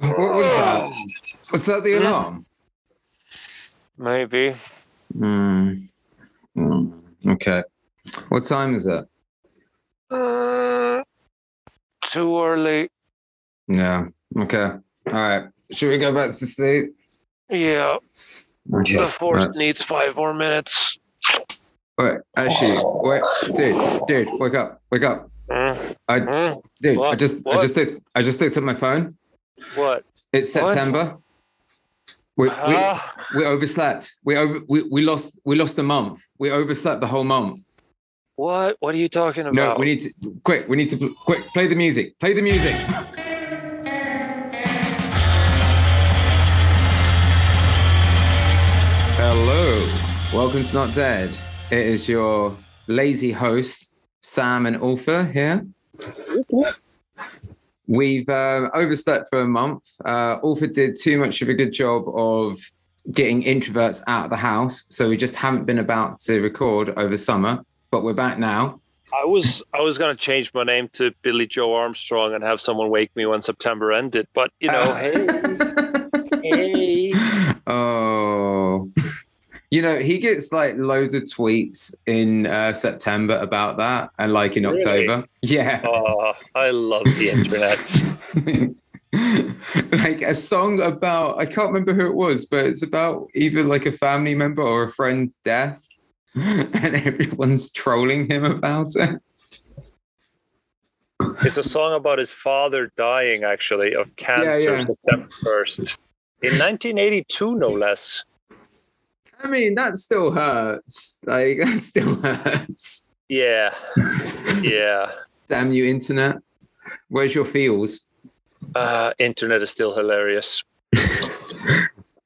What was that? Was that the alarm? Maybe. Mm. Mm. Okay. What time is it? Uh, too early. Yeah. Okay. All right. Should we go back to sleep? Yeah. Okay. The force Right. needs five more minutes. Wait, actually, wait, dude, dude, wake up, wake up. Mm, I, mm. dude, I What? just, I just, looked, I just looked at my phone. What? It's What? September. We, we, Huh? we overslept. We over, we, we lost, we lost a month. We overslept the whole month. What? What are you talking about? No, we need to quick. We need to quick play the music. Play the music. Hello, welcome to Not Dead. It is your lazy host Sam and Ulfa here. We've uh, overslept for a month. Uh, Ulfa did too much of a good job of getting introverts out of the house, so we just haven't been about to record over summer. But we're back now. I was I was gonna change my name to Billie Joe Armstrong and have someone wake me when September ended, but you know, hey, hey. oh. You know, he gets like loads of tweets in uh, September about that and like in Really? October. Yeah. Oh, I love the internet. like a song about, I can't remember who it was, but it's about either like a family member or a friend's death. And everyone's trolling him about it. It's a song about his father dying, actually, of cancer yeah. September first, in 1982, no less. I mean, that still hurts. Like, that still hurts. Yeah, yeah. Damn you, internet. Where's your feels? Uh, internet is still hilarious.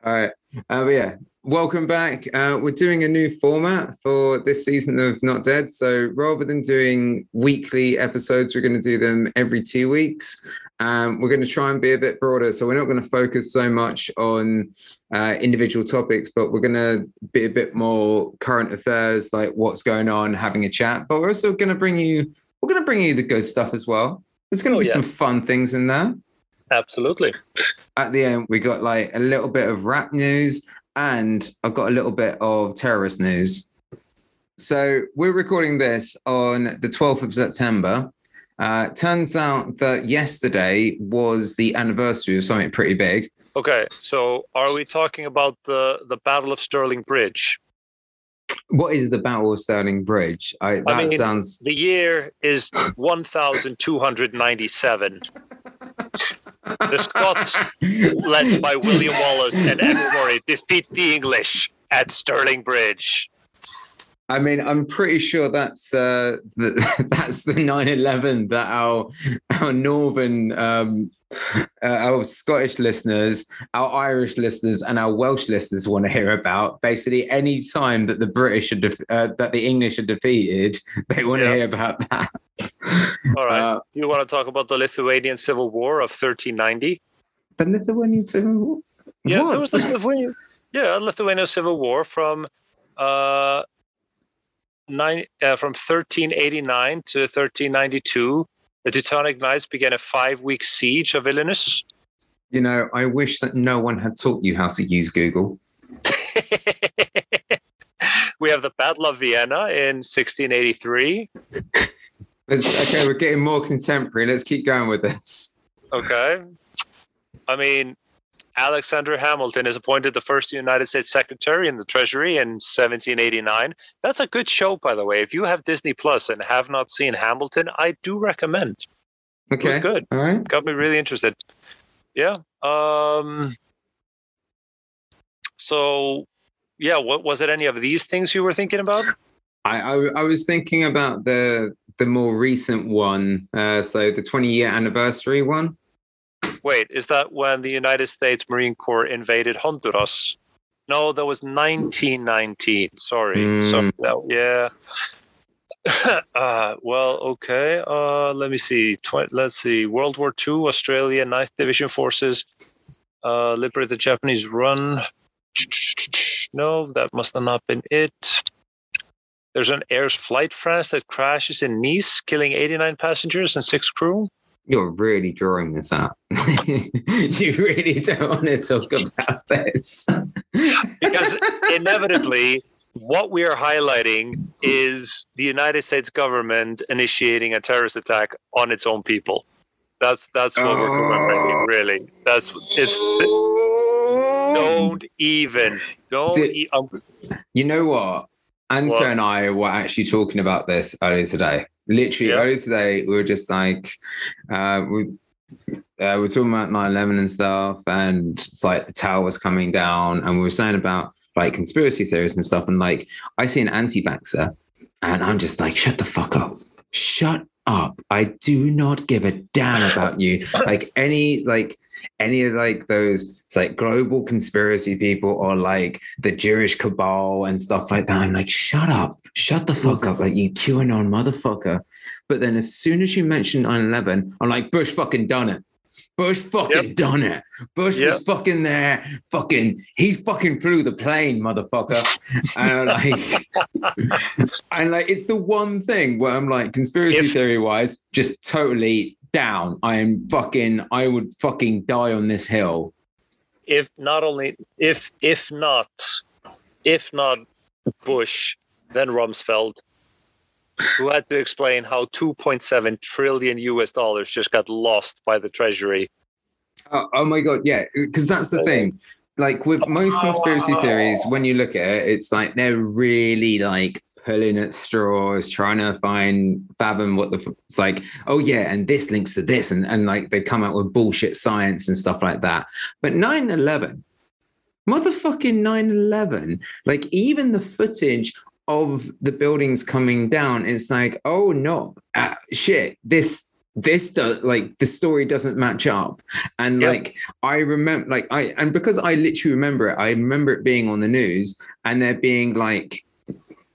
All right. Uh, but yeah, welcome back. Uh, we're doing a new format for this season of Not Dead. So rather than doing weekly episodes, we're going to do them every two weeks. Um, we're going to try and be a bit broader. So we're not going to focus so much on uh, individual topics, but we're going to be a bit more current affairs, like what's going on, having a chat. But we're also going to bring you, we're going to bring you the good stuff as well. There's going to Oh, be yeah. some fun things in there Absolutely. at the end we got like a little bit of rap news and i've got a little bit of terrorist news so we're recording this on the 12th of september uh, turns out that yesterday was the anniversary of something pretty big Okay, so are we talking about the the Battle of Stirling Bridge? what is the battle of stirling bridge I, that mean- sounds The year is 1297. The Scots, led by William Wallace and Edward Murray, defeat the English at Stirling Bridge. I mean, I'm pretty sure that's uh, the, that's the 9/11 that our our northern, um, uh, our Scottish listeners, our Irish listeners, and our Welsh listeners want to hear about. Basically, any time that the British are def- uh, that the English are defeated, they want to hear about that. All right. Uh, you want to talk about the Lithuanian Civil War of 1390? the Lithuanian Civil War. Yeah, What? there was a Lithuanian, yeah, Lithuanian Civil War from uh, nine uh, from 1389 to 1392. The Teutonic Knights began a five-week siege of Vilnius. you know, I wish that no one had taught you how to use Google. we have the Battle of Vienna in 1683. Okay, we're getting more contemporary. Let's keep going with this. Okay. I mean, Alexander Hamilton is appointed the first United States Secretary in the Treasury in 1789. That's a good show, by the way. If you have Disney Plus and have not seen Hamilton, I do recommend. Okay. It was good. all right. Got me really interested. Yeah. Um. So, yeah. What was it? Any of these things you were thinking about? I, I I was thinking about the the more recent one, uh, so the 20 year anniversary one. Wait, is that when the United States Marine Corps invaded Honduras? No, that was 1919. Sorry. Mm. So, no, yeah. uh, well, okay. Uh, let me see. Tw- let's see. World War II, Australia, 9th Division forces uh, liberate the Japanese run. No, that must have not been it. There's an Air's Flight France that crashes in Nice, killing 89 passengers and six crew. You're really drawing this up. you really don't want to talk about this. because inevitably, what we are highlighting is the United States government initiating a terrorist attack on its own people. That's that's what oh. we're commemorating, really. That's it's. Don't even. Don't. Did, e- um, you know what? Ansa and I were actually talking about this earlier today. Literally yeah. earlier today, we were just like, uh, we uh, we're talking about 9-11 and stuff, and it's like the tower was coming down, and we were saying about like conspiracy theories and stuff. And like, I see an anti-vaxxer, and I'm just like, shut the fuck up. Shut up. I do not give a damn about you. Like any like any of like those it's like global conspiracy people or like the Jewish cabal and stuff like that. I'm like, shut up, shut the fuck up, like you QAnon motherfucker. But then as soon as you mention 9-11, I'm like, Bush fucking done it. Bush fucking yep. done it. Bush yep. was fucking there. Fucking, he fucking flew the plane, motherfucker. and like, and like, it's the one thing where I'm like, conspiracy if, theory wise, just totally down. I am fucking, I would fucking die on this hill. If not only, if, if not, if not Bush, then Rumsfeld, who had to explain how 2.7 trillion US dollars just got lost by the Treasury. Oh, oh my God. Yeah. Because that's the thing. Like with most conspiracy theories, when you look at it, it's like they're really like pulling at straws, trying to find fathom what the it's like. Oh yeah, and this links to this, and and like they come out with bullshit science and stuff like that. But 9/11, motherfucking 9/11, like even the footage of the buildings coming down, it's like, oh no, uh, shit, this this does like the story doesn't match up and yep. like i remember like i and because i literally remember it i remember it being on the news and there being like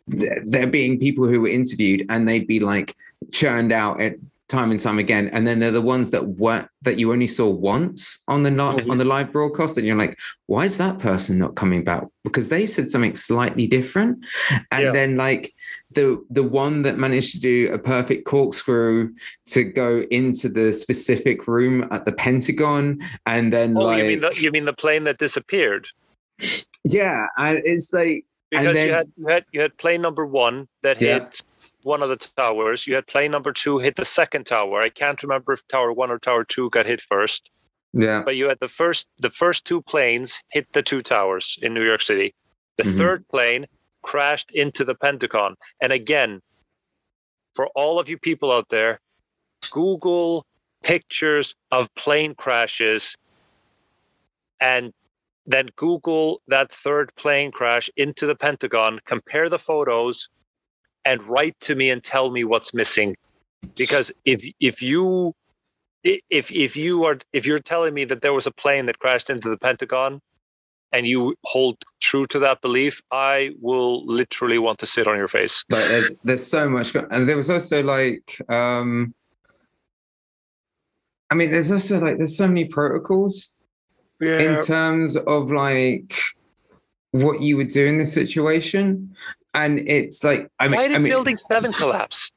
there being people who were interviewed and they'd be like churned out at time and time again. And then they're the ones that weren't that you only saw once on the mm-hmm. on the live broadcast, and you're like, why is that person not coming back? Because they said something slightly different. And yeah. then like the the one that managed to do a perfect corkscrew to go into the specific room at the Pentagon, and then oh, like you mean the, you mean the plane that disappeared? Yeah, and it's like because then, you had you had you had plane number one that hit one of the towers. You had plane number two hit the second tower. I can't remember if tower one or tower two got hit first. Yeah. But you had the first the first two planes hit the two towers in New York City. The mm-hmm. third plane crashed into the Pentagon. And again, for all of you people out there, Google pictures of plane crashes and then Google that third plane crash into the Pentagon, compare the photos, and write to me and tell me what's missing. Because if if you if if you are if you're telling me that there was a plane that crashed into the pentagon and you hold true to that belief i will literally want to sit on your face. Like there's there's so much and there was also like um i mean there's also like there's so many protocols yeah. in terms of like what you would do in this situation and it's like I mean, why did I mean, Building Seven collapse?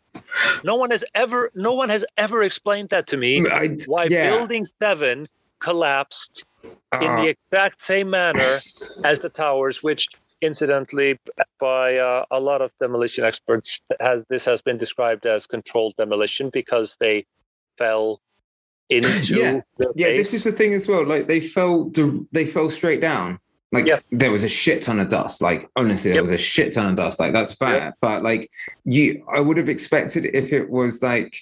No one has ever, no one has ever explained that to me. I, why yeah. Building Seven collapsed uh, in the uh. exact same manner as the towers, which incidentally by uh, a lot of demolition experts has this has been described as controlled demolition because they fell into yeah yeah this is the thing as well like they fell they fell straight down like yep. there was a shit ton of dust. Like honestly, there yep. was a shit ton of dust. Like that's fair. Yep. But like you, I would have expected if it was like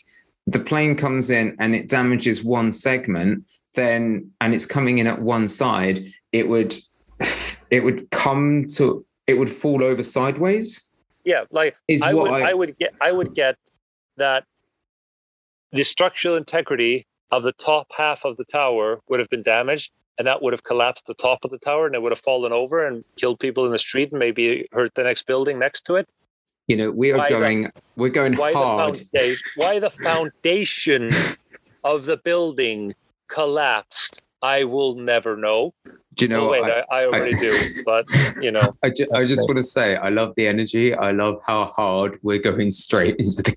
the plane comes in and it damages one segment, then and it's coming in at one side, it would it would come to it would fall over sideways. Yeah, like is I would I, I would get I would get that the structural integrity of the top half of the tower would have been damaged and that would have collapsed the top of the tower and it would have fallen over and killed people in the street and maybe hurt the next building next to it. You know, we are why going, the, we're going why hard. The why the foundation of the building collapsed, I will never know. Do you know? What wait, I, I already do, but you know, I, ju- I just want to say I love the energy. I love how hard we're going straight into the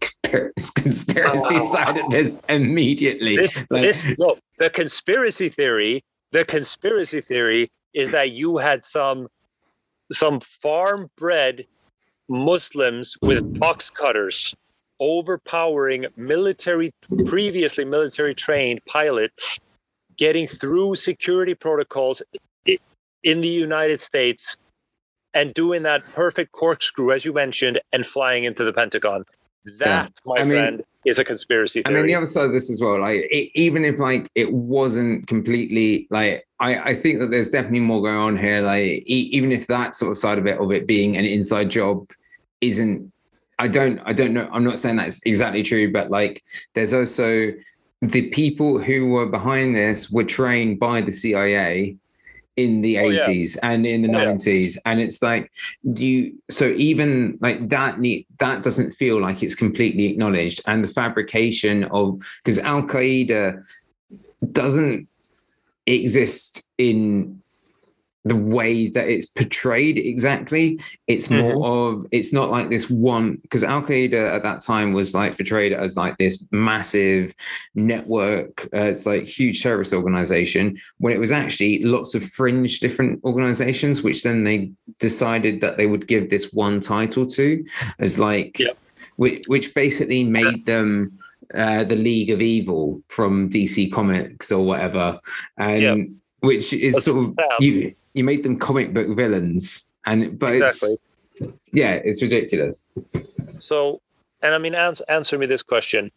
conspiracy Oh. side of this immediately. this, Like- this look, the conspiracy theory, the conspiracy theory is that you had some some farm bred Muslims with box cutters overpowering military previously military trained pilots getting through security protocols in the United States and doing that perfect corkscrew as you mentioned and flying into the Pentagon. That, my I mean- friend, is a conspiracy theory. I mean, the other side of this as well, like it, even if like it wasn't completely like, I, I think that there's definitely more going on here. Like e- even if that sort of side of it, of it being an inside job, isn't, I don't, I don't know. I'm not saying that's exactly true, but like there's also the people who were behind this were trained by the CIA in the Oh, yeah. 80s and in the Oh, yeah. 90s and it's like do you so even like that need that doesn't feel like it's completely acknowledged and the fabrication of because Al Qaeda doesn't exist in the way that it's portrayed exactly it's Mm-hmm. more of it's not like this one because Al Qaeda at that time was like portrayed as like this massive network uh, it's like huge terrorist organization when it was actually lots of fringe different organizations which then they decided that they would give this one title to as like Yeah. which, which basically made them uh, the League of Evil from DC Comics or whatever, and Yeah. which is That's- sort of you you made them comic book villains, and but Exactly. it's yeah, it's ridiculous. So, and I mean, ans- answer me this question.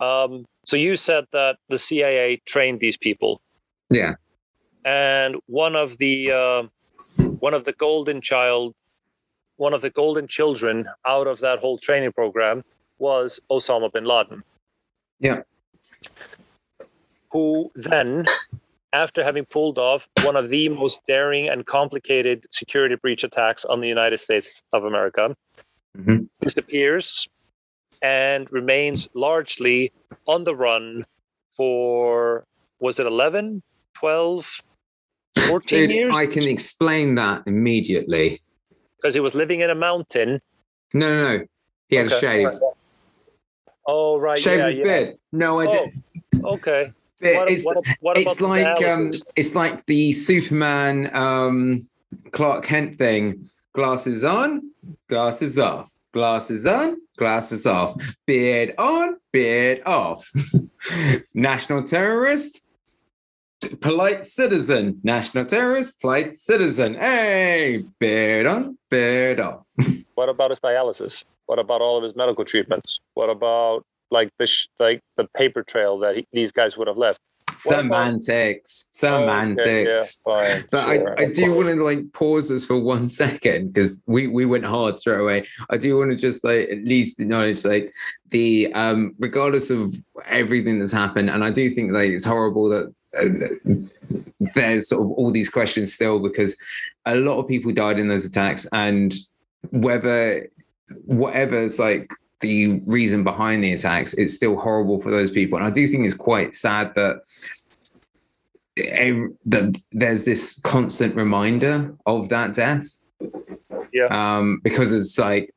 Um, so you said that the CIA trained these people, Yeah, and one of the uh, one of the golden child, one of the golden children out of that whole training program was Osama bin Laden. Yeah. Who then, after having pulled off one of the most daring and complicated security breach attacks on the United States of America, Mhm. disappears and remains largely on the run for was it 11 12 14 Dude, years I can explain that immediately. because he was living in a mountain No, no, no. He had a shave. oh right Shaved yeah, his yeah. beard. No, I Oh, didn't. okay what, it's what, what it's like um it's like the Superman um Clark Kent thing. Glasses on, glasses off. Glasses on, glasses off. Beard on, beard off. National terrorist, polite citizen. National terrorist, polite citizen. Hey, beard on, beard off. what about his dialysis what about all of his medical treatments what about like the sh- like the paper trail that he, these guys would have left Semantics. Semantics. Okay, yeah, fine, But sure, I, I do fine. want to like pause this for one second because we, we went hard straight away. I do want to just like at least acknowledge like the um regardless of everything that's happened, and I do think like it's horrible that uh, there's sort of all these questions still because a lot of people died in those attacks, and whether whatever's like the reason behind the attacks, it's still horrible for those people. And I do think it's quite sad that that there's this constant reminder of that death. Yeah. Um, because it's like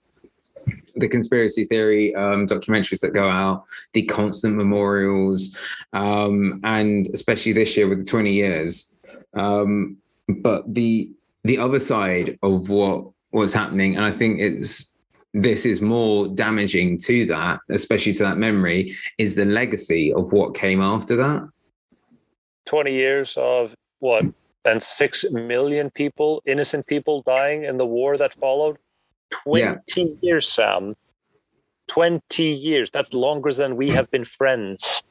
the conspiracy theory um, documentaries that go out, the constant memorials, um, and especially this year with the 20 years. Um, but the the other side of what was happening, and I think it's this is more damaging to that, especially to that memory, is the legacy of what came after that. 20 years of what and 6 million people innocent people dying in the war that followed 20 Yeah. years sam 20 years that's longer than we have been friends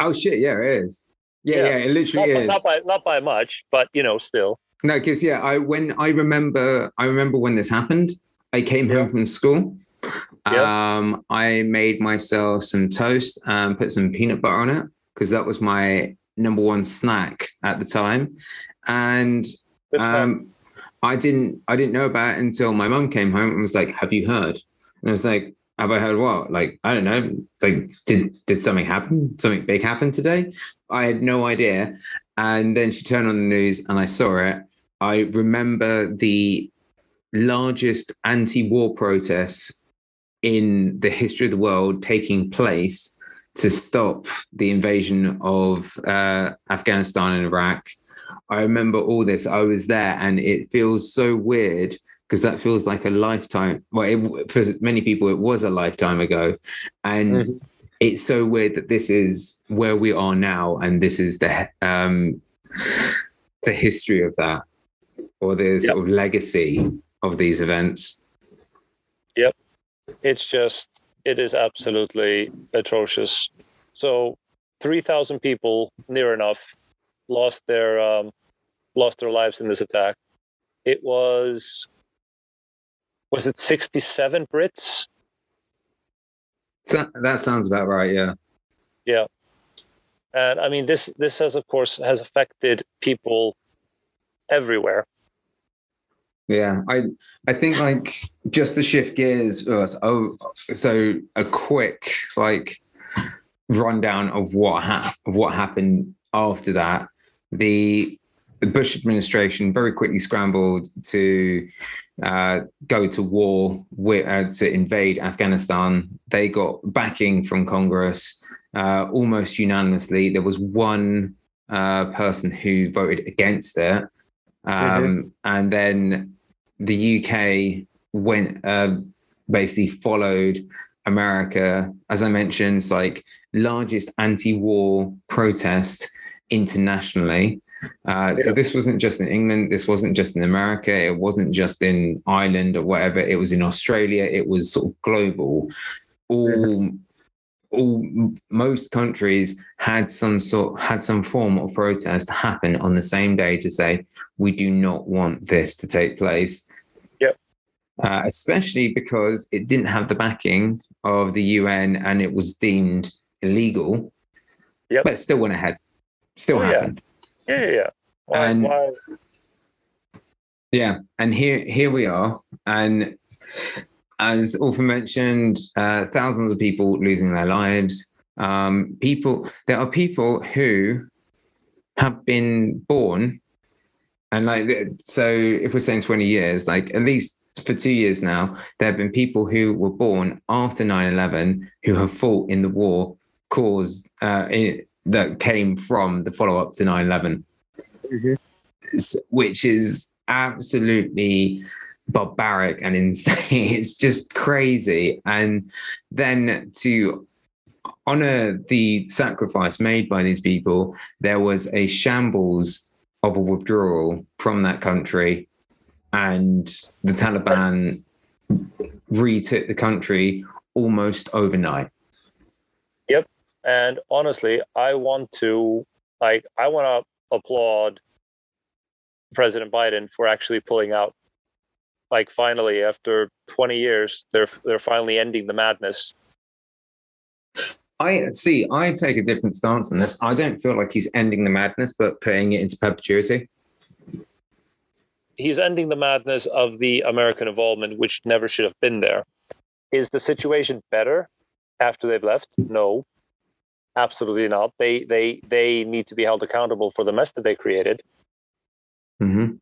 Oh shit! Yeah, it is. Yeah, Yeah. yeah, it literally by- is. not by not by much but you know still No, because yeah, I when I remember, I remember when this happened. I came home from school. Yeah. Um, I made myself some toast and put some peanut butter on it because that was my number one snack at the time. And um, I didn't, I didn't know about it until my mum came home and was like, "Have you heard?" And I was like, "Have I heard what?" Like, I don't know. Like, did did something happen? Something big happen today? I had no idea. And then she turned on the news and I saw it. I remember the largest anti war protests in the history of the world taking place to stop the invasion of uh, Afghanistan and Iraq. I remember all this. I was there, and it feels so weird because that feels like a lifetime. Well, it, for many people, it was a lifetime ago, and mm-hmm. it's so weird that this is where we are now, and this is the um, the history of that, or the yep. sort of legacy of these events. Yep, it's just it is absolutely atrocious. So, three thousand people, near enough, lost their um, lost their lives in this attack. It was was it 67 Brits? That sounds about right, yeah. Yeah. And I mean this this has of course has affected people everywhere. Yeah, I I think like just to shift gears oh so a quick like rundown of what ha- of what happened after that. The the Bush administration very quickly scrambled to uh, go to war with, uh, to invade Afghanistan. They got backing from Congress uh, almost unanimously. There was one uh, person who voted against it, um, mm-hmm. and then the UK went uh, basically followed America. As I mentioned, it's like largest anti-war protest internationally. Uh, so this wasn't just in England. This wasn't just in America. It wasn't just in Ireland or whatever. It was in Australia. It was sort of global. All, all most countries had some sort had some form of protest happen on the same day to say we do not want this to take place. Yep. Uh, especially because it didn't have the backing of the UN and it was deemed illegal. Yep. But it still went ahead. Still oh, happened. Yeah. Yeah, yeah. Why, and why? yeah, and here here we are, and as Ulfa mentioned, uh, thousands of people losing their lives. Um, people, there are people who have been born, and like so, if we're saying twenty years, like at least for two years now, there have been people who were born after 9-11 who have fought in the war caused uh, in, that came from the follow up to 9 11, mm-hmm. which is absolutely barbaric and insane. It's just crazy. And then to honor the sacrifice made by these people, there was a shambles of a withdrawal from that country. And the Taliban retook the country almost overnight. Yep, and honestly, I want to like I want to applaud President Biden for actually pulling out. Like finally, after 20 years, they're they're finally ending the madness. I see. I take a different stance on this. I don't feel like he's ending the madness, but putting it into perpetuity. He's ending the madness of the American involvement, which never should have been there. Is the situation better after they've left? No. Absolutely not. They they they need to be held accountable for the mess that they created. Mm-hmm.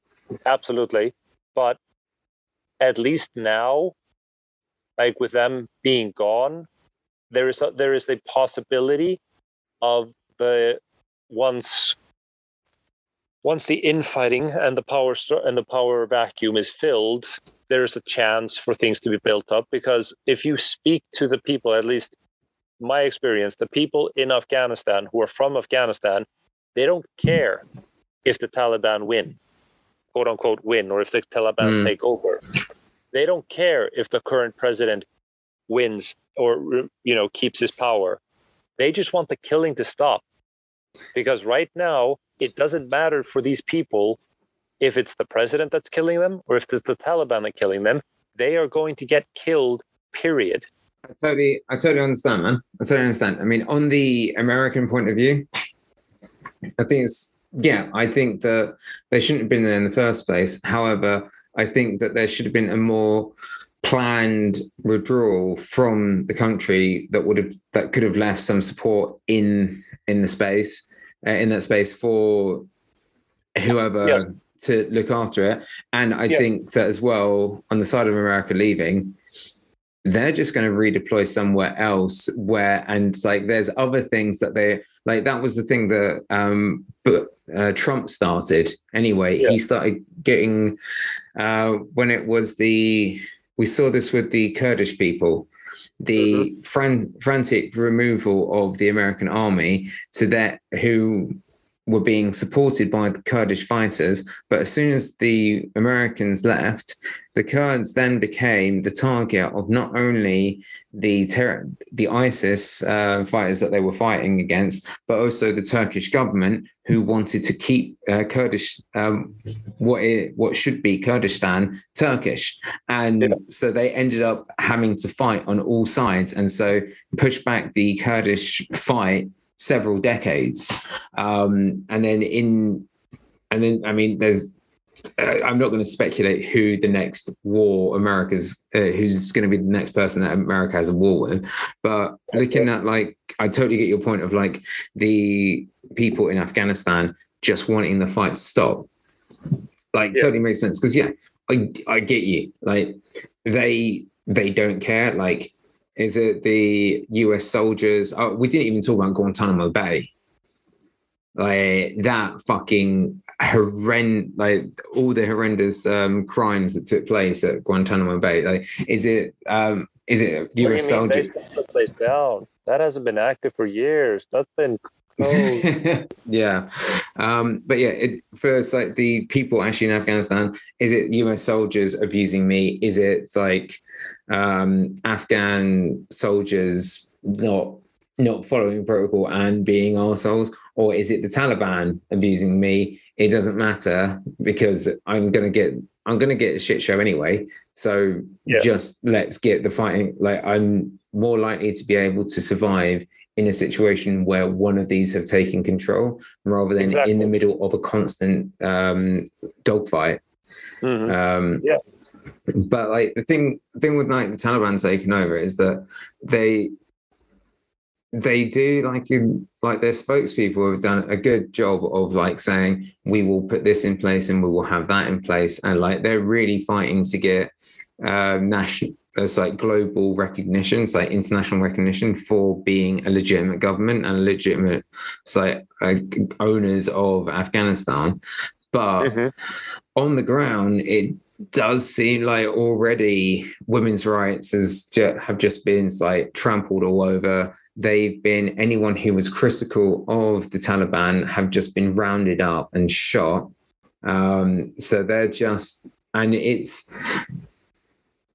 Absolutely, but at least now, like with them being gone, there is a, there is a possibility of the once once the infighting and the power and the power vacuum is filled, there is a chance for things to be built up. Because if you speak to the people, at least my experience, the people in Afghanistan who are from Afghanistan, they don't care if the Taliban win, quote unquote win, or if the Taliban mm. take over. They don't care if the current president wins or you know keeps his power. They just want the killing to stop. Because right now, it doesn't matter for these people if it's the president that's killing them or if it's the Taliban that's killing them. They are going to get killed, period. I totally, I totally understand, man. I totally understand. I mean, on the American point of view, I think it's yeah. I think that they shouldn't have been there in the first place. However, I think that there should have been a more planned withdrawal from the country that would have that could have left some support in in the space uh, in that space for whoever to look after it. And I think that as well, on the side of America leaving, they're just going to redeploy somewhere else where and like there's other things that they like that was the thing that um but uh, Trump started anyway Yeah. he started getting uh when it was the we saw this with the Kurdish people the mm-hmm. fran- frantic removal of the American army to that who were being supported by the Kurdish fighters but as soon as the Americans left the Kurds then became the target of not only the ter- the ISIS uh, fighters that they were fighting against, but also the Turkish government who wanted to keep uh, Kurdish um, what it, what should be Kurdistan Turkish, and Yeah. so they ended up having to fight on all sides, and so pushed back the Kurdish fight several decades, um, and then in and then I mean there's uh, I'm not going to speculate who the next war America's uh, who's going to be the next person that America has a war with, but looking at like I totally get your point of like the people in Afghanistan just wanting the fight to stop. Like Yeah. totally makes sense because yeah, I I get you. Like they they don't care. Like is it the U.S. soldiers? Oh, we didn't even talk about Guantanamo Bay. Like that fucking horrend like all the horrendous um, crimes that took place at Guantanamo Bay. Like, is it um, is it What do you U.S. mean soldier? they shut the place down? That hasn't been active for years. That's been yeah, um, but yeah, it, first like the people actually in Afghanistan. Is it U.S. soldiers abusing me? Is it like um, Afghan soldiers not not following protocol and being assholes, or is it the Taliban abusing me? It doesn't matter because I'm gonna get I'm gonna get a shit show anyway. So Yeah. just let's get the fighting. Like I'm more likely to be able to survive in a situation where one of these have taken control rather than Exactly. in the middle of a constant um, dogfight. Mhm. Um, Yeah. But like the thing, the thing with like the Taliban taking over is that they they do like in, like their spokespeople have done a good job of like saying we will put this in place and we will have that in place and like they're really fighting to get um national it's like global recognition it's like international recognition for being a legitimate government and legitimate it's like uh, owners of afghanistan but Mhm. on the ground, it does seem like already women's rights has ju- have just been like trampled all over. They've been anyone who was critical of the Taliban have just been rounded up and shot. Um, so they're just, and it's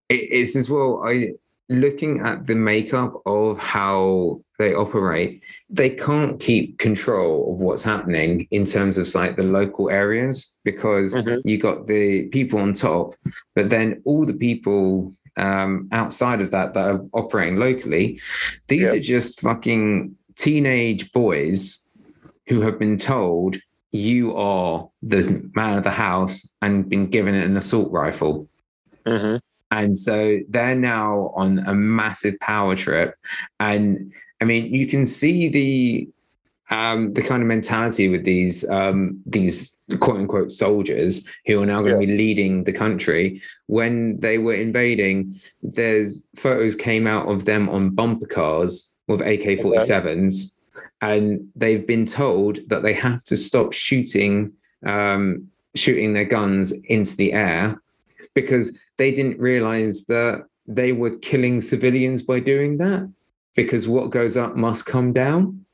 it- it's as well. I looking at the makeup of how they operate they can't keep control of what's happening in terms of like the local areas because Mhm. you got the people on top, but then all the people um, outside of that that are operating locally, these Yeah. are just fucking teenage boys who have been told you are the man of the house and been given an assault rifle. Mhm. And so they're now on a massive power trip. And I mean, you can see the um, the kind of mentality with these um, these quote unquote soldiers who are now going to be leading the country. When they were invading, there's photos came out of them on bumper cars with AK 47s, and they've been told that they have to stop shooting um, shooting their guns into the air because they didn't realize that they were killing civilians by doing that because what goes up must come down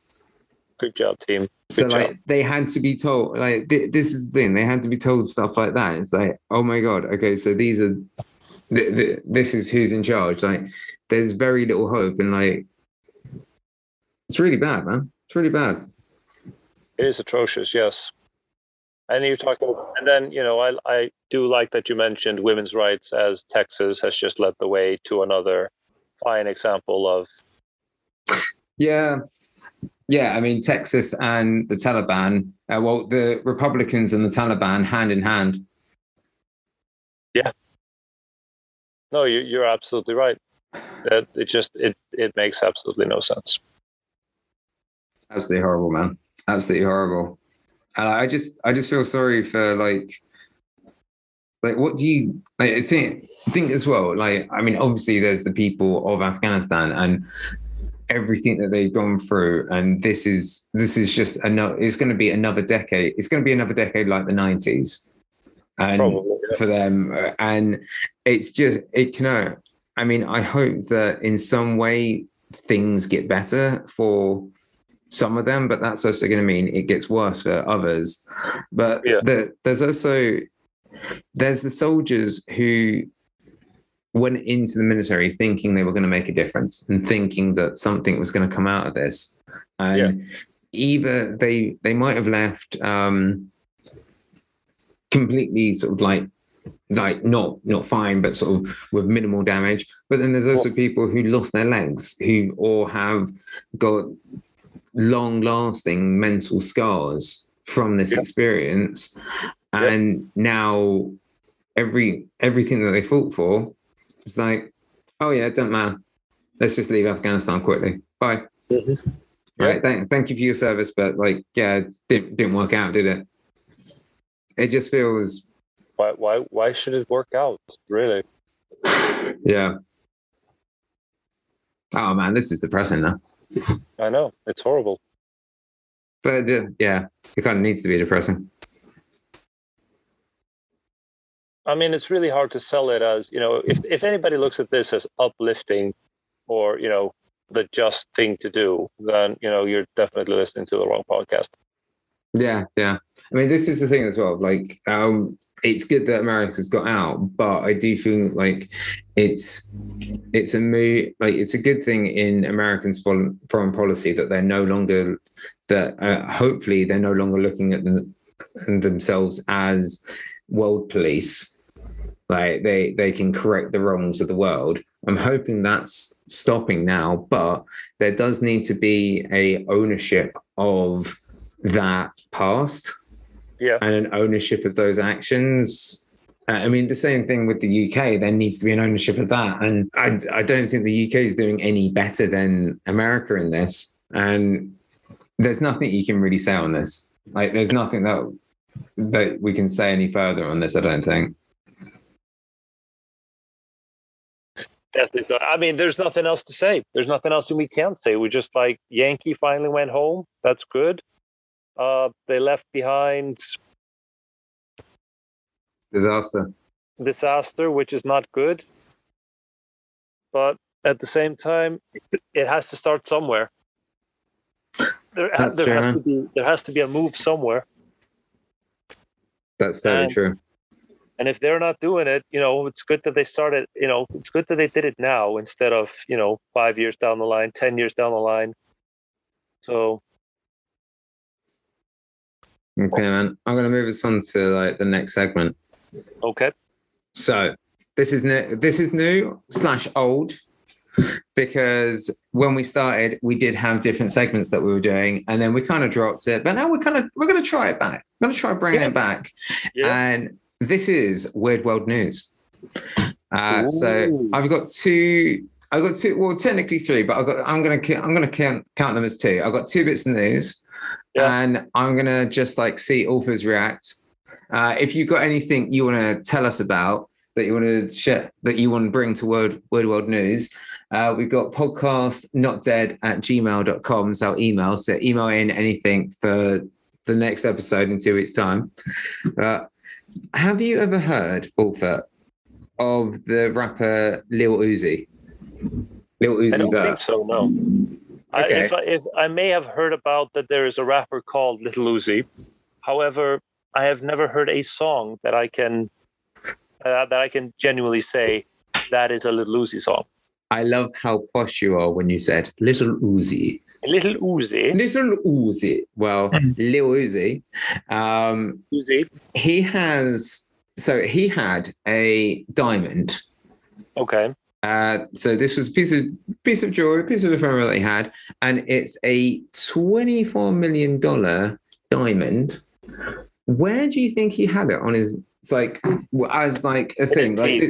Good job, team. so Good like job. they had to be told like th- this is the thing they had to be told stuff like that it's like oh my god okay so these are th- th- this is who's in charge like there's very little hope and like it's really bad man it's really bad It is atrocious, yes. And you're talking, and then you know, I I do like that you mentioned women's rights as Texas has just led the way to another fine example of yeah yeah i mean texas and the taliban uh, well the republicans and the taliban hand in hand Yeah. no, you you're absolutely right. That it just it it makes absolutely no sense. absolutely horrible man absolutely horrible And I just I just feel sorry for like like what do you like think think as well like I mean obviously there's the people of Afghanistan and everything that they've gone through and this is this is just another it's going to be another decade it's going to be another decade like the 90s and Probably, yeah. for them uh, and it's just it can i mean i hope that in some way things get better for some of them but that's also going to mean it gets worse for others but Yeah. the, there's also there's the soldiers who went into the military thinking they were going to make a difference and thinking that something was going to come out of this. And either they they might have left um completely sort of like like not not fine but sort of with minimal damage. But then there's also people who lost their legs who or have got long lasting mental scars from this Yeah. experience. And now every everything that they fought for is like oh yeah it doesn't matter let's just leave afghanistan quickly bye Mhm. right thank, thank you for your service but like yeah it didn't, didn't work out did it it just feels Why why why should it work out? Really? yeah oh man this is depressing now I know it's horrible. but uh, yeah it kind of needs to be depressing I mean, it's really hard to sell it as you know, if if anybody looks at this as uplifting, or you know, the just thing to do, then you know you're definitely listening to the wrong podcast. Yeah, yeah. I mean, this is the thing as well. Like, um, it's good that America's got out, but I do feel like it's it's a move. Like, it's a good thing in Americans' foreign foreign policy that they're no longer that uh, hopefully they're no longer looking at them, themselves as world police. Like they they can correct the wrongs of the world. I'm hoping that's stopping now, but there does need to be a ownership of that past Yeah. and an ownership of those actions. Uh, I mean, the same thing with the UK. There needs to be an ownership of that, and I, I don't think the UK is doing any better than America in this. And there's nothing you can really say on this. Like, there's nothing that that we can say any further on this. I don't think. That's it's I mean, there's nothing else to say. There's nothing else that we can say. We just like Yankee finally went home. That's good. Uh, they left behind Disaster. disaster, which is not good. But at the same time, it has to start somewhere. There, there has man. to be there has to be a move somewhere. That's totally And- true. And if they're not doing it, you know, it's good that they started. You know, it's good that they did it now instead of you know five years down the line, ten years down the line. So Okay, man. I'm going to move us on to like the next segment. okay, So this is new. This is new slash old because when we started, we did have different segments that we were doing, and then we kind of dropped it. But now we're kind of we're going to try it back. We're going to try bringing Yeah. it back. yeah, And this is Weird World News. Uh, so I've got two. I've got two. Well, technically three, but I've got. I'm gonna. I'm gonna count count them as two. I've got two bits of news, Yeah. and I'm gonna just like see authors react. Uh, if you've got anything you want to tell us about that you want to share, that you want to bring to Word Word World News, uh, we've got podcast not dead at gmail.com. So our email. So email in anything for the next episode in two weeks' time. Uh, have you ever heard, Ulfa, of the rapper Lil Uzi? Lil I Uzi don't Vert. think so. No. I, if, I, if I may have heard about that, there is a rapper called Little Uzi. However, I have never heard a song that I can uh, that I can genuinely say that is a Little Uzi song. I love how posh you are when you said Little Uzi. Little Uzi, Little Uzi. Well, Lil Uzi. Um, Uzi. he has, so he had a diamond. Okay. Uh, so this was a piece of piece of jewelry, piece of ephemera that he had, and it's a twenty-four million dollar diamond. Where do you think he had it on his? It's like as like a thing, like.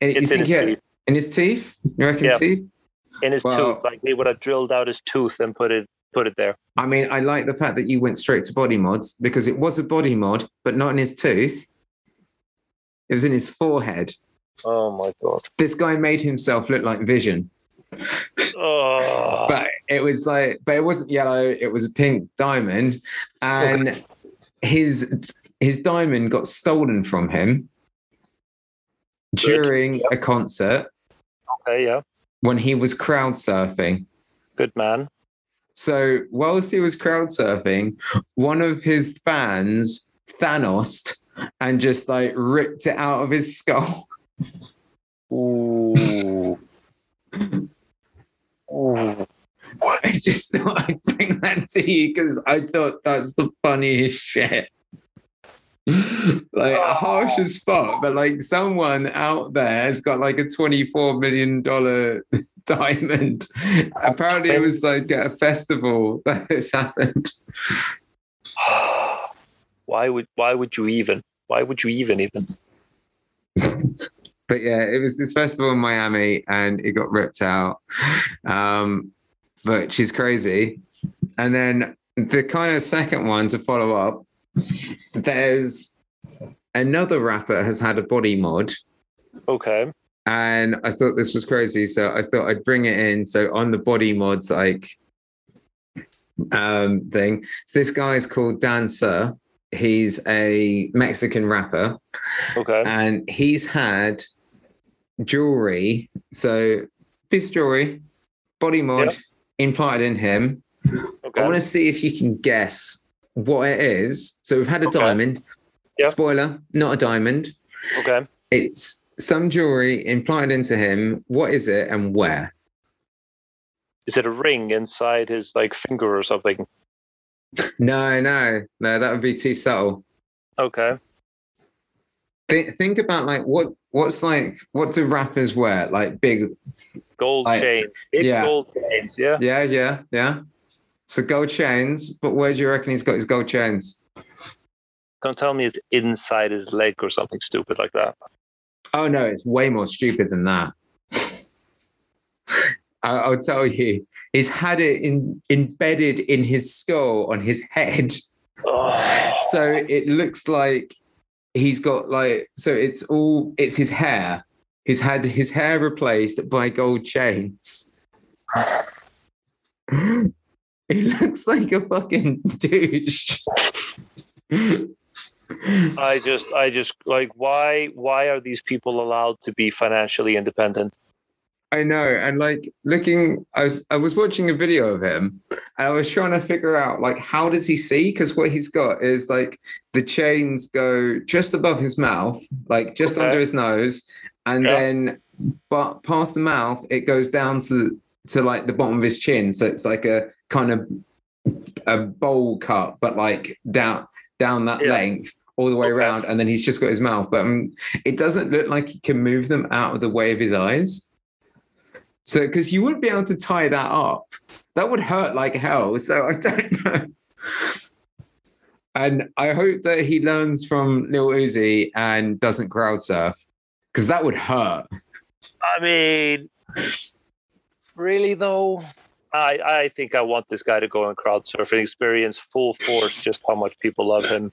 And you think he had teeth. in his teeth? You reckon Yeah. teeth? In his Well- tooth, like they would have drilled out his tooth and put it put it there. I mean, I like the fact that you went straight to body mods because it was a body mod, but not in his tooth. It was in his forehead. Oh my god. This guy made himself look like Vision, Oh, but it was like, but it wasn't yellow. It was a pink diamond, and his his diamond got stolen from him during a concert okay, yeah. When he was crowd surfing. Good man. So whilst he was crowd surfing, one of his fans Thanos and just like ripped it out of his skull. Ooh. Ooh. I just thought I'd bring that to you because I thought that's the funniest shit. like harsh as fuck, but like someone out there has got like a $24 million diamond. Apparently, it was like at a festival that this happened. why would why would you even? Why would you even even? but yeah, it was this festival in Miami and it got ripped out. Um, but she's crazy. And then the kind of second one to follow up, there's another rapper has had a body mod. Okay. And I thought this was crazy. So I thought I'd bring it in. So on the body mods, like um thing. So this guy is called Dan Sur. He's a Mexican rapper Okay. and he's had jewelry. So piece of jewelry, body mod implanted in him. Okay. I want to see if you can guess what it is. So we've had a Okay. diamond. Yeah. Spoiler, not a diamond. Okay. It's some jewelry implanted into him. What is it and where? Is it a ring inside his like finger or something? No, no, no, that would be too subtle. Okay. Think, think about like what what's like what do rappers wear? Like big Gold I- chain. Big yeah. gold chains. Yeah. Yeah, yeah, yeah. So gold chains, but where do you reckon he's got his gold chains? Don't tell me it's inside his leg or something stupid like that. Oh no, it's way more stupid than that. I, I'll tell you, he's had it in, embedded in his skull on his head, Oh. so it looks like he's got like so it's all it's his hair. He's had his hair replaced by gold chains. He looks like a fucking douche. I just, I just like, why, why are these people allowed to be financially independent? I know, and like looking, I was I was watching a video of him, and I was trying to figure out like how does he see? Because what he's got is like the chains go just above his mouth, like just Okay. under his nose, and Yeah. then but past the mouth it goes down to to like the bottom of his chin. So it's like a kind of a bowl cut, but like down down that Yeah. length all the way Okay. around, and then he's just got his mouth. But um, it doesn't look like he can move them out of the way of his eyes. So, because you wouldn't be able to tie that up, that would hurt like hell. So, I don't know. And I hope that he learns from Lil Uzi and doesn't crowd surf because that would hurt. I mean, really though, I, I think I want this guy to go on crowd surfing, experience full force just how much people love him.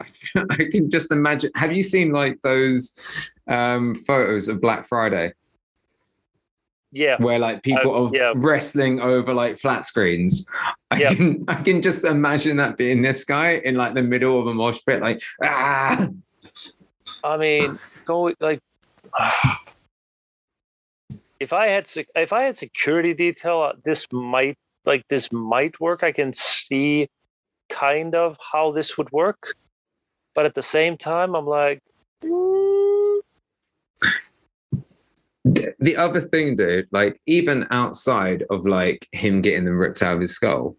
I can just imagine. Have you seen like those um, photos of Black Friday Yeah. where like people Uh, are yeah. wrestling over like flat screens? I Yeah. can I can just imagine that being this guy in like the middle of a mosh pit, like ah. I mean, go like. If I had if I had security detail, uh, this might like this might work. I can see kind of how this would work, but at the same time, I'm like, mm, the the other thing, dude, like even outside of like him getting them ripped out of his skull,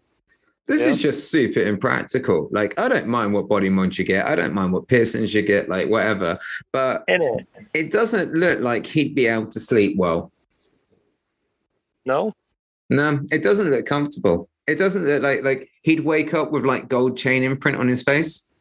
this Yeah. is just super impractical. Like, I don't mind what body mods you get, I don't mind what piercings you get, like whatever, but it. it doesn't look like he'd be able to sleep well. No, No, it doesn't look comfortable. It doesn't look like like he'd wake up with like gold chain imprint on his face.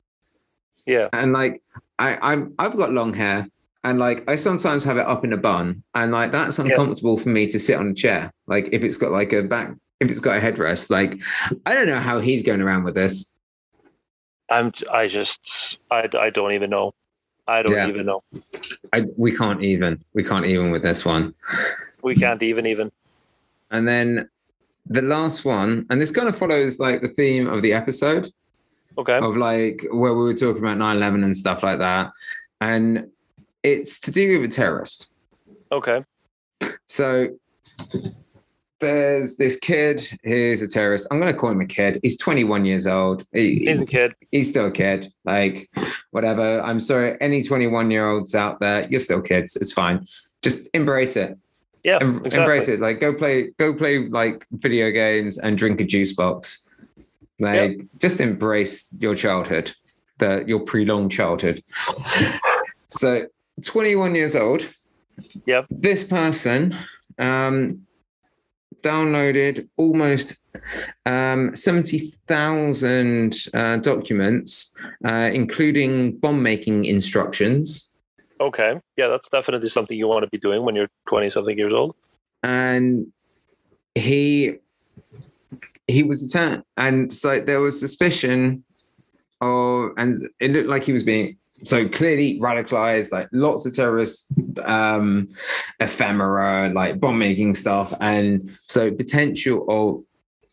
yeah, and like I, I'm I've got long hair and like I sometimes have it up in a bun and like that's uncomfortable for me to sit on a chair like if it's got like a back if it's got a headrest. Like, I don't know how he's going around with this. I'm. I just. I. I don't even know. I don't Yeah. even know. I, we can't even. We can't even with this one. We can't even even. And then the last one, and this kind of follows like the theme of the episode Okay. of like where we were talking about 9-11 and stuff like that. And it's to do with a terrorist. Okay. So there's this kid who's a terrorist. I'm going to call him a kid. He's 21 years old. He- He's a kid. he's still a kid. Like, whatever. I'm sorry. Any 21 year olds out there, you're still kids. It's fine. Just embrace it. Yeah. Em- exactly. Embrace it. Like, go play, go play like video games and drink a juice box. Like, just embrace your childhood, the your prolonged childhood. so, 21 years old. Yep. This person um, downloaded almost um, 70,000 uh, documents, uh, including bomb making instructions. Okay. Yeah, that's definitely something you want to be doing when you're 20 something years old. And he he was attacked, and so there was suspicion of, and it looked like he was being so clearly radicalized, like lots of terrorist um, ephemera, like bomb making stuff, and so potential of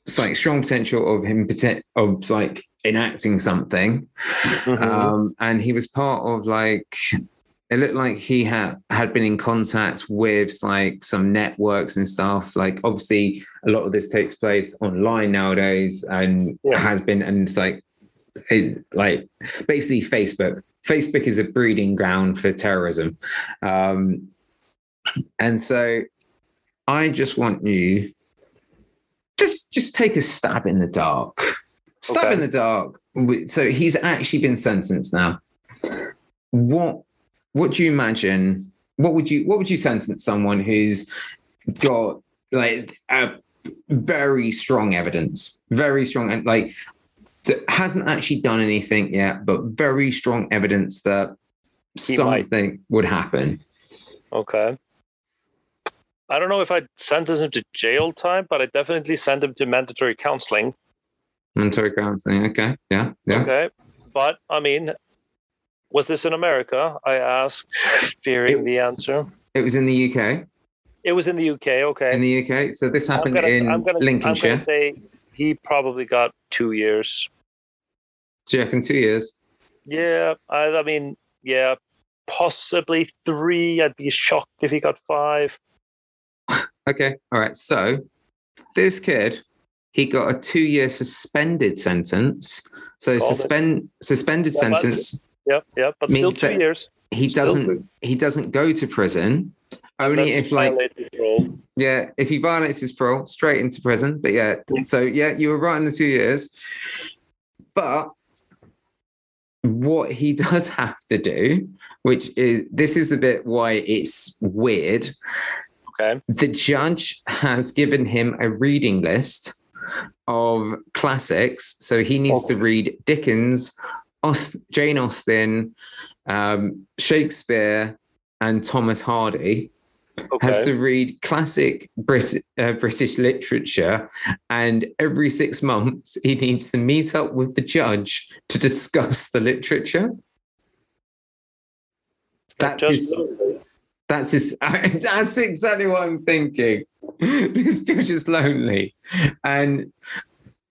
it's like strong potential of him of like enacting something. Mhm. Um, and he was part of like it looked like he had had been in contact with like some networks and stuff. Like obviously a lot of this takes place online nowadays and Yeah. has been and it's like it, like basically Facebook. Facebook is a breeding ground for terrorism. Um, and so I just want you just just take a stab in the dark. Stab Okay. in the dark. So he's actually been sentenced now. What what do you imagine? What would you what would you sentence someone who's got like a very strong evidence, very strong and like hasn't actually done anything yet, but very strong evidence that He might. something would happen. Okay. I don't know if I'd sentence him to jail time, but I definitely send him to mandatory counseling. Mental counseling. Okay. Yeah. Yeah. Okay. But I mean, was this in America? I asked, fearing It- the answer. It was in the UK. It was in the UK. Okay. In the UK. So this happened gonna, in I'm gonna, Lincolnshire. I'm gonna say he probably got two years. Do you reckon two years? Yeah. I, I mean, yeah, possibly three. I'd be shocked if he got five. Okay. All right. So this kid, he got a two-year suspended sentence. So suspend suspended Yeah, sentence. Yep. Yep. But still two years. He Still doesn't two. he doesn't go to prison. Only Unless if like yeah, if he violates his parole, straight into prison. But yeah, Yeah. so yeah, you were right in the two years. But what he does have to do, which is this is the bit why it's weird. Okay. The judge has given him a reading list of classics. So he needs to read Dickens, Aust- Jane Austen, um, Shakespeare, and Thomas Hardy Okay. has to read classic Brit- uh, British literature, and every six months he needs to meet up with the judge to discuss the literature. That's his. That's his. That's exactly what I'm thinking. This judge is lonely, and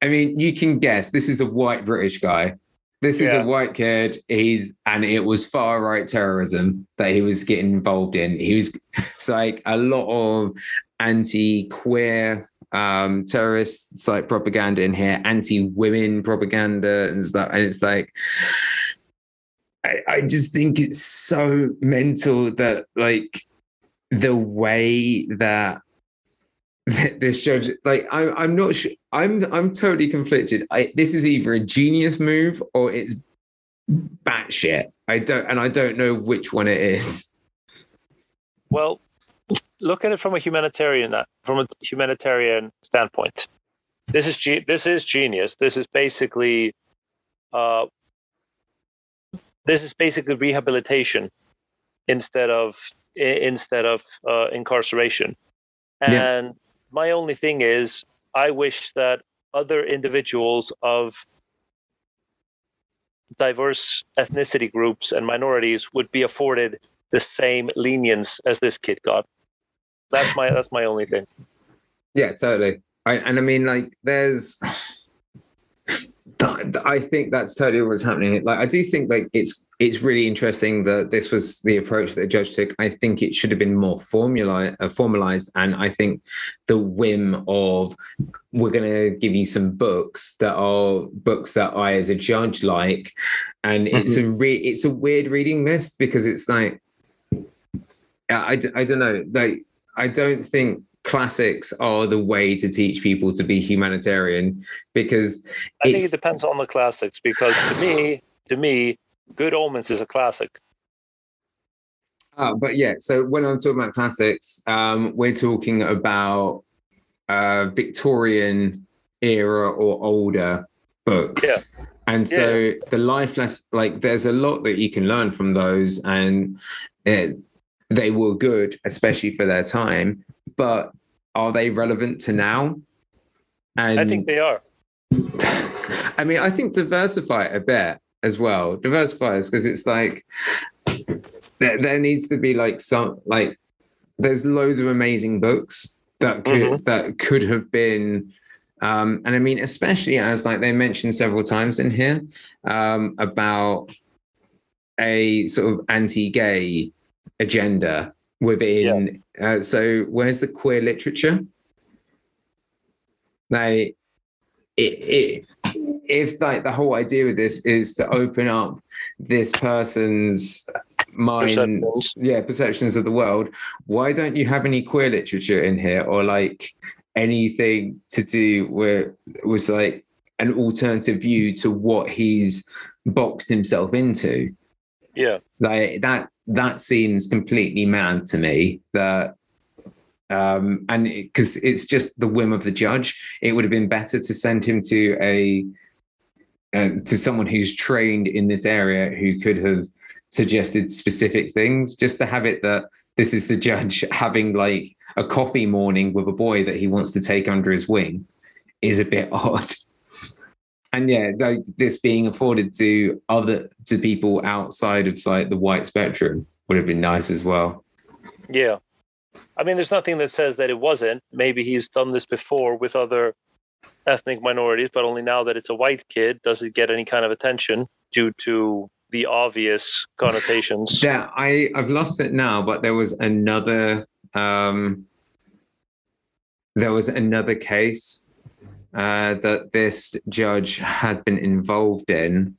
I mean, you can guess this is a white British guy. This is Yeah. a white kid. He's and it was far right terrorism that he was getting involved in. He was it's like a lot of anti-queer um terrorist like propaganda in here, anti-women propaganda and stuff. And it's like I, I just think it's so mental that like the way that this judge like I, i'm not sure i'm i'm totally conflicted I, this is either a genius move or it's batshit i don't and i don't know which one it is Well, look at it from a humanitarian uh, from a humanitarian standpoint. This is ge- this is genius. This is basically, uh, this is basically rehabilitation instead of instead of uh, incarceration. Yeah. My only thing is, I wish that other individuals of diverse ethnicity groups and minorities would be afforded the same lenience as this kid got. That's my that's my only thing. Yeah, totally. I, and I mean, like, there's. I think that's totally what's happening. Like, I do think like it's it's really interesting that this was the approach that the judge took. I think it should have been more formula uh, formalized, and I think the whim of we're going to give you some books that are books that I, as a judge, like, and mm-hmm. it's a re- it's a weird reading list because it's like I, I don't know like I don't think classics are the way to teach people to be humanitarian because I think it depends on the classics because to me, to me, Good Omens is a classic. Uh, but yeah, so when I'm talking about classics, um, we're talking about uh, Victorian era or older books. Yeah. And so yeah. the life less like there's a lot that you can learn from those, and it, they were good, especially for their time. But are they relevant to now? And I think they are. I mean, I think diversify a bit as well. Diversify because it's like there, there needs to be like some like there's loads of amazing books that could mm-hmm. that could have been um, and I mean, especially as like they mentioned several times in here um, about a sort of anti-gay agenda within. Yeah. Uh, so where's the queer literature? Like, it, it, if like the whole idea with this is to open up this person's mind, perceptions. yeah, perceptions of the world, why don't you have any queer literature in here or like anything to do with was like an alternative view to what he's boxed himself into? Yeah, like that that seems completely mad to me that um and because it, it's just the whim of the judge. It would have been better to send him to a uh, to someone who's trained in this area who could have suggested specific things just to have it that this is the judge having like a coffee morning with a boy that he wants to take under his wing is a bit odd. And yeah, like this being afforded to other to people outside of like the white spectrum would have been nice as well. Yeah, I mean, there's nothing that says that it wasn't. Maybe he's done this before with other ethnic minorities, but only now that it's a white kid, does it get any kind of attention due to the obvious connotations? Yeah, I I've lost it now, but there was another um there was another case uh, that this judge had been involved in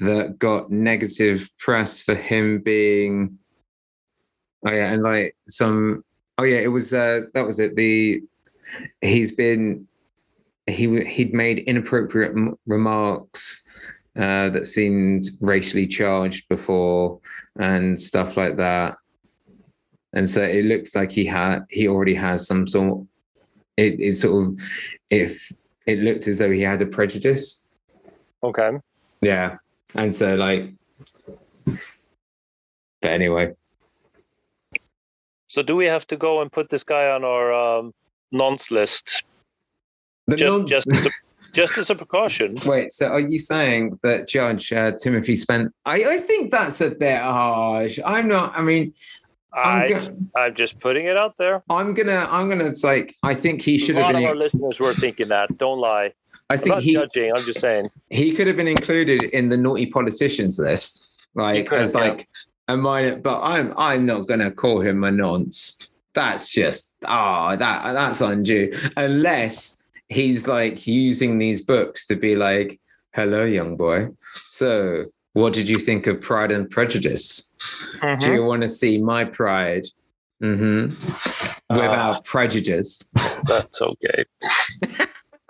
that got negative press for him being oh yeah and like some oh yeah it was uh that was it the he's been he he'd made inappropriate m- remarks uh, that seemed racially charged before and stuff like that and so it looks like he had he already has some sort it, it sort of if it looked as though he had a prejudice. Okay. Yeah. And so like but anyway. So do we have to go and put this guy on our um, nonce list? The just, nonce- just, as a, just as a precaution. Wait, so are you saying that Judge uh, Timothy Spencer? I, I think that's a bit harsh. I'm not. I mean, I, go- I'm just putting it out there. I'm gonna, I'm gonna It's like, I think he should have been. A lot of our listeners were thinking that. Don't lie. I think I'm he. Judging. I'm just saying. He could have been included in the naughty politicians list, like as like yeah. a minor. But I'm, I'm not gonna call him a nonce. That's just ah, oh, that that's undue. Unless he's like using these books to be like, "Hello, young boy. So what did you think of Pride and Prejudice? Mm-hmm. Do you want to see my pride? Mm-hmm. Without uh, prejudice. That's okay.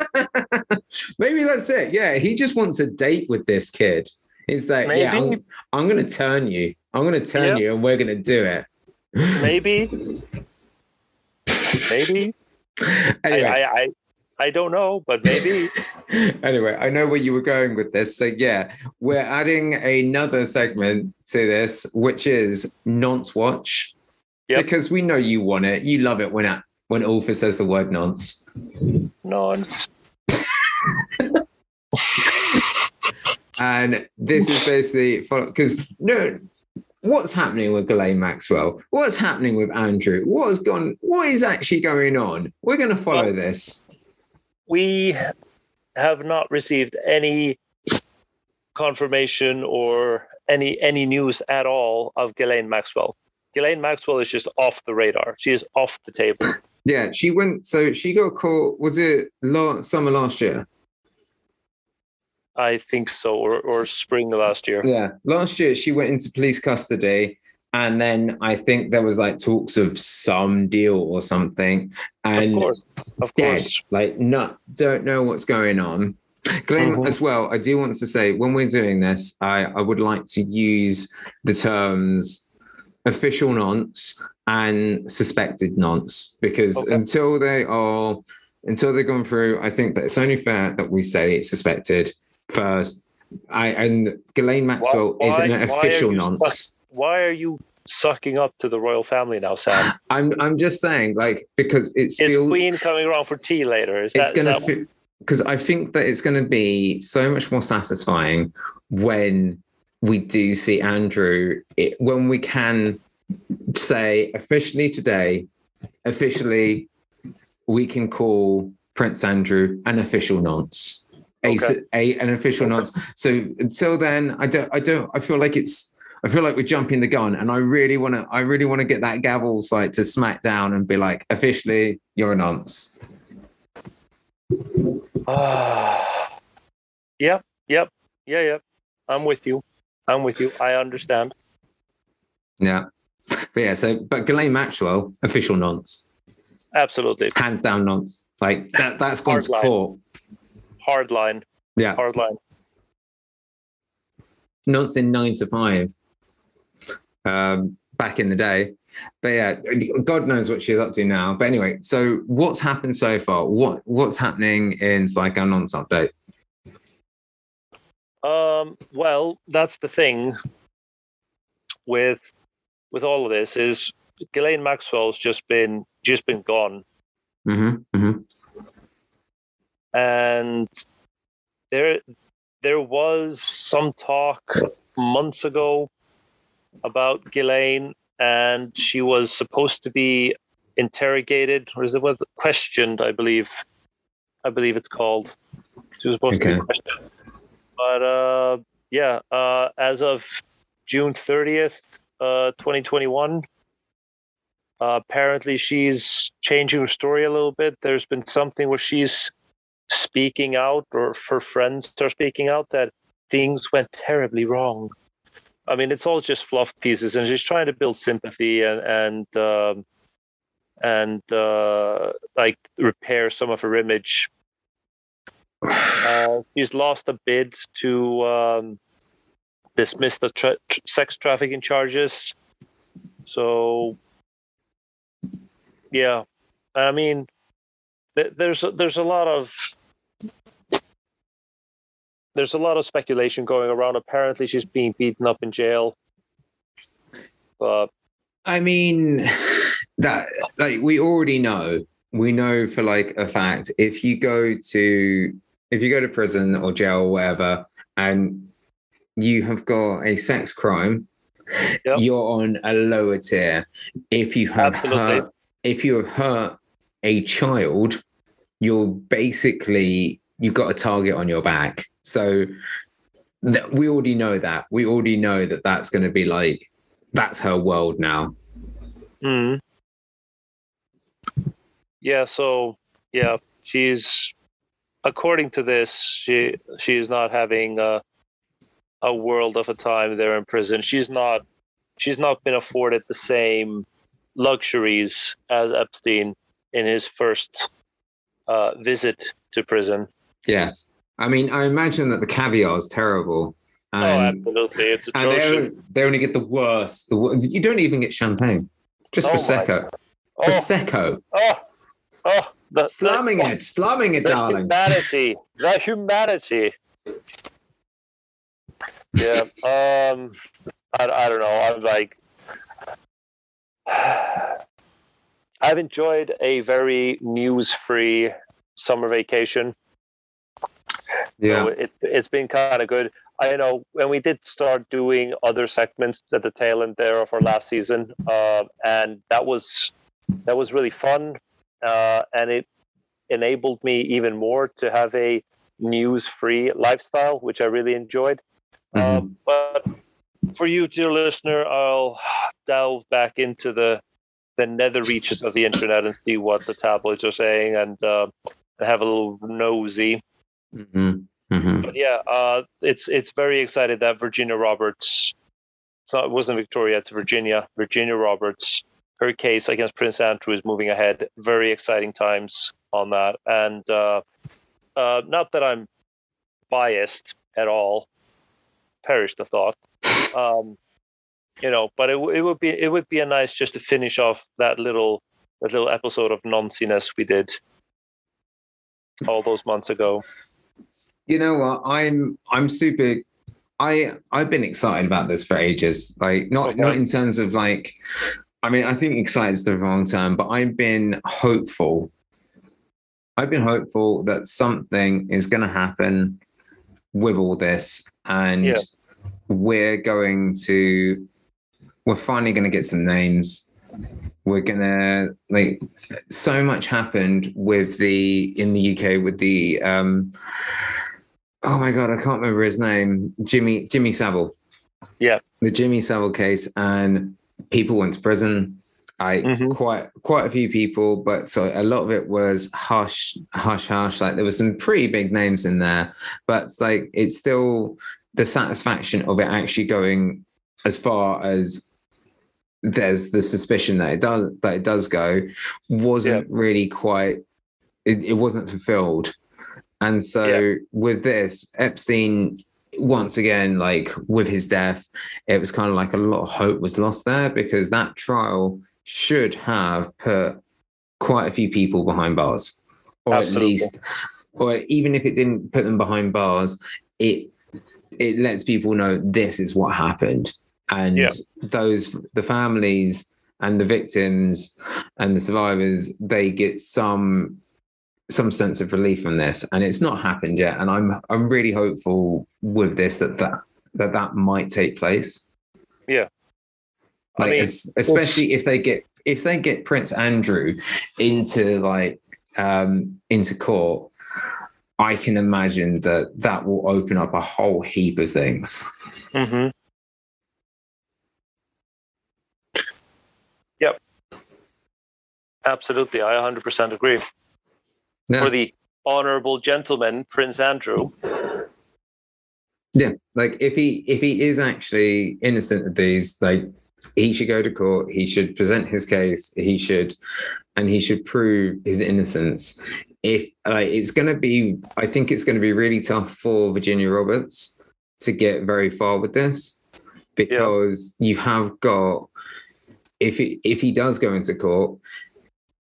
Maybe that's it. Yeah, he just wants a date with this kid. Is that Maybe. yeah? I'm, I'm going to turn you. I'm going to turn yep. you, and we're going to do it. Maybe. Maybe. Anyway. I, I, I, I don't know, but maybe. anyway, I know where you were going with this. So, yeah, we're adding another segment to this, which is Nonce Watch. Yep. Because we know you want it. You love it when when Ulfa says the word nonce. Nonce. and this is basically because no, what's happening with Ghislaine Maxwell? What's happening with Andrew? What has gone? What is actually going on? We're going to follow well, this. We have not received any confirmation or any any news at all of Ghislaine Maxwell. Ghislaine Maxwell is just off the radar. She is off the table. Yeah, she went. So she got caught. Was it last, summer last year? I think so, or, or spring last year. Yeah, last year she went into police custody, and then I think there was like talks of some deal or something. And of course, of dead, course, like not don't know what's going on. Glenn, mm-hmm. as well, I do want to say when we're doing this, I, I would like to use the terms official nonce and suspected nonce because okay. until they are until they're gone through, I think that it's only fair that we say it's suspected first. I and Ghislaine Maxwell why, is an official nonce. Suck, why are you sucking up to the royal family now, Sam? I'm I'm just saying, like, because it's is feel, Queen coming around for tea later? Is it's that, gonna because I think that it's going to be so much more satisfying when we do see Andrew it, when we can say officially today, officially we can call Prince Andrew an official nonce a, okay. a an official okay. nonce. So until then, I don't, I don't, I feel like it's, I feel like we're jumping the gun, and I really want to, I really want to get that gavel site to smack down and be like, officially, you're a nonce. Ah, uh, yep, yep, yeah, yep. I'm with you. I'm with you. I understand. Yeah, but yeah. So, but Ghislaine Maxwell, official nonce. Absolutely, hands down nonce. Like that. That's gone to court hard line. Yeah. Hard line. Not in nine to five. Um, back in the day. But yeah, God knows what she's up to now. But anyway, so what's happened so far? What what's happening in Psycho Nonce update? Um, well, that's the thing with with all of this is Ghislaine Maxwell's just been just been gone. Mm-hmm, mm-hmm and there there was some talk months ago about Ghislaine, and she was supposed to be interrogated, or is it was questioned? I believe, I believe it's called. She was supposed okay. to be questioned, but uh, yeah, uh, as of June thirtieth, uh, twenty twenty one. Uh, apparently, she's changing her story a little bit. There's been something where she's speaking out or her friends are speaking out that things went terribly wrong. I mean, it's all just fluff pieces, and she's trying to build sympathy and and um, and uh, like repair some of her image. Uh, she's lost a bid to um, dismiss the tra- sex trafficking charges. So, yeah, I mean, th- there's a, there's a lot of there's a lot of speculation going around. Apparently, she's being beaten up in jail. But I mean, that like we already know. We know for like a fact if you go to if you go to prison or jail or whatever, and you have got a sex crime, yep. you're on a lower tier. If you have Absolutely. hurt, if you have hurt a child, you're basically you've got a target on your back. So that we already know that. We already know that that's going to be like that's her world now. Hmm. Yeah. So yeah, she's according to this, she she is not having a a world of a time there in prison. She's not she's not been afforded the same luxuries as Epstein in his first uh, visit to prison. Yes. I mean, I imagine that the caviar is terrible. oh, absolutely. It's and they only, they only, get the worst. The, you don't even get champagne, just oh Prosecco. Oh. Prosecco. Oh, oh. The, slumming the, it, slumming it, the darling. Humanity. The humanity. Yeah. Um, I, I don't know. I'm like, I've enjoyed a very news-free summer vacation. Yeah. So it, it's been kind of good. I know when we did start doing other segments at the tail end there of our last season, uh, and that was that was really fun, uh, and it enabled me even more to have a news-free lifestyle, which I really enjoyed. Mhm. Um, but for you, dear listener, I'll delve back into the the nether reaches of the internet and see what the tabloids are saying and uh, have a little nosy. Mhm. Mhm. But yeah, uh, it's it's very excited that Virginia Roberts. Not, it wasn't Victoria, it's Virginia. Virginia Roberts. Her case against Prince Andrew is moving ahead. Very exciting times on that, and uh, uh, not that I'm biased at all. Perish the thought. Um, you know, but it, it would be it would be a nice just to finish off that little that little episode of nonsense we did all those months ago. You know what? I'm I'm super I I've been excited about this for ages. Like not not in terms of like I mean I think excited is the wrong term, but I've been hopeful. I've been hopeful that something is gonna happen with all this and Yeah. we're going to we're finally gonna get some names. We're gonna like so much happened with the in the UK with the um oh my god, I can't remember his name. Jimmy Jimmy Savile. Yeah. The Jimmy Savile case and people went to prison. I Mhm. quite quite a few people, but so a lot of it was hush, hush, hush. Like there were some pretty big names in there, but it's like it's still the satisfaction of it actually going as far as there's the suspicion that it does that it does go wasn't really quite it, it wasn't fulfilled and so with this epstein once again like with his death it was kind of like a lot of hope was lost there because that trial should have put quite a few people behind bars or Absolutely. at least or even if it didn't put them behind bars it it lets people know this is what happened and Yeah. those the families and the victims and the survivors they get some some sense of relief from this and it's not happened yet and i'm i'm really hopeful with this that that that, that might take place Yeah. I mean, es- especially if they get if they get prince andrew into like um into court i can imagine that that will open up a whole heap of things Mm-hmm. Yep. Absolutely. I 100% agree. Yeah. For the honorable gentleman, Prince Andrew. Yeah, like if he if he is actually innocent of these, like he should go to court. He should present his case. He should, and he should prove his innocence. If like it's going to be, I think it's going to be really tough for Virginia Roberts to get very far with this because you have got if he, if he does go into court,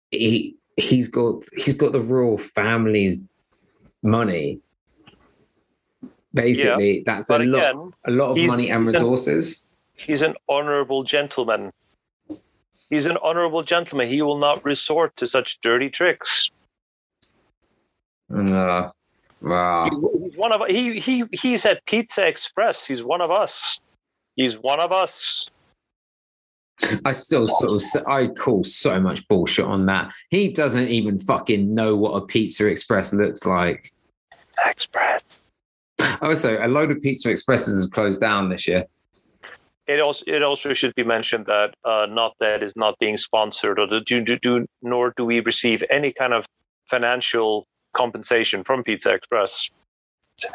he he's got he's got the royal family's money. Basically, that's a But lot again, a lot of money and resources. he's an honorable gentleman. He's an honorable gentleman. He will not resort to such dirty tricks. Uh, wow. He's one of he he he's at Pizza Express. He's one of us. He's one of us. I still sort of I call so much bullshit on that. He doesn't even fucking know what a Pizza Express looks like. Express. Also, a load of Pizza Expresses have closed down this year. It also it also should be mentioned that uh, not that is not being sponsored or do, do, do nor do we receive any kind of financial compensation from Pizza Express.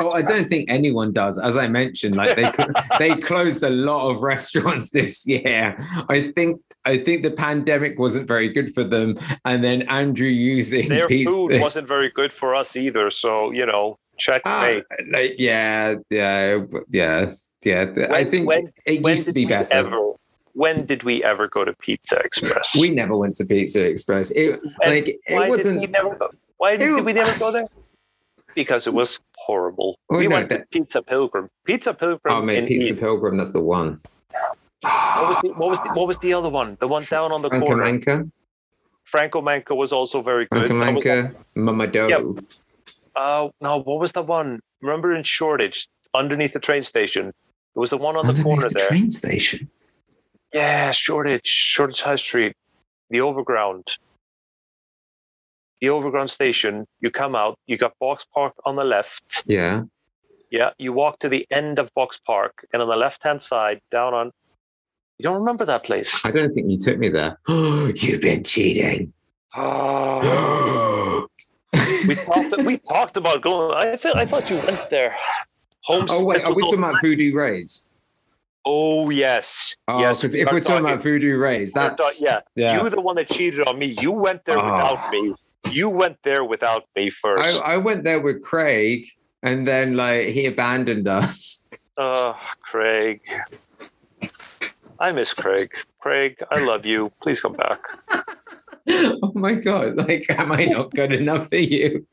Oh, I don't think anyone does. As I mentioned, like they they closed a lot of restaurants this year. I think I think the pandemic wasn't very good for them, and then Andrew using Their pizza. food wasn't very good for us either. So you know, check Ah, like, yeah, yeah, yeah, yeah. I think when- it When used to be better. Ever, when did we ever go to Pizza Express? We never went to Pizza Express. It And like it why wasn't. Did we never go? Why did, It- did we never go there? Because it was horrible. Oh, we no, went to that- Pizza Pilgrim. Pizza Pilgrim. Oh man, Pizza East- Pilgrim. That's the one. What was the what was the, what was the other one? The one down on the Franco corner. Manca. Franco Manca was also very good. That Manca, Mamado. Yep. Uh, no, what was the one? Remember in Shoreditch, underneath the train station? It was the one on the corner the there. train station. Yeah, Shoreditch, Shoreditch High Street, the overground. The overground station, you come out, you got Box Park on the left. Yeah. Yeah, you walk to the end of Box Park, and on the left hand side, down on. You don't remember that place? I don't think you took me there. Oh, you've been cheating. Oh, we talked. We talked about going. I feel. I thought you went there. Home. oh wait, are we talking about Voodoo Rays? Oh yes. Oh, yes. because we if we're talking, about Voodoo Rays, that's talk- yeah. yeah. You were the one that cheated on me. You went there Oh. without me. You went there without me first. I, I went there with Craig, and then like he abandoned us. Oh, Craig. I miss Craig. Craig, I love you. Please come back. oh my god! Like, am I not good enough for you?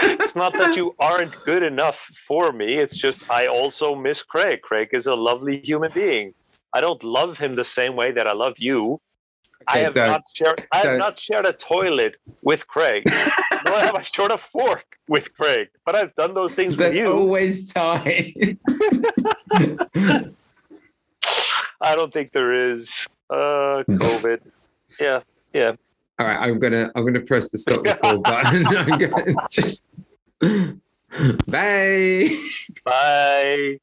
It's not that you aren't good enough for me. It's just I also miss Craig. Craig is a lovely human being. I don't love him the same way that I love you. I have don't- not shared. I have not shared a toilet with Craig. Nor have I shared a fork with Craig. But I've done those things with There's you. always time. I don't think there is. Uh, COVID. yeah, yeah. All right, I'm gonna I'm gonna press the stop record button. I'm gonna just bye. Bye.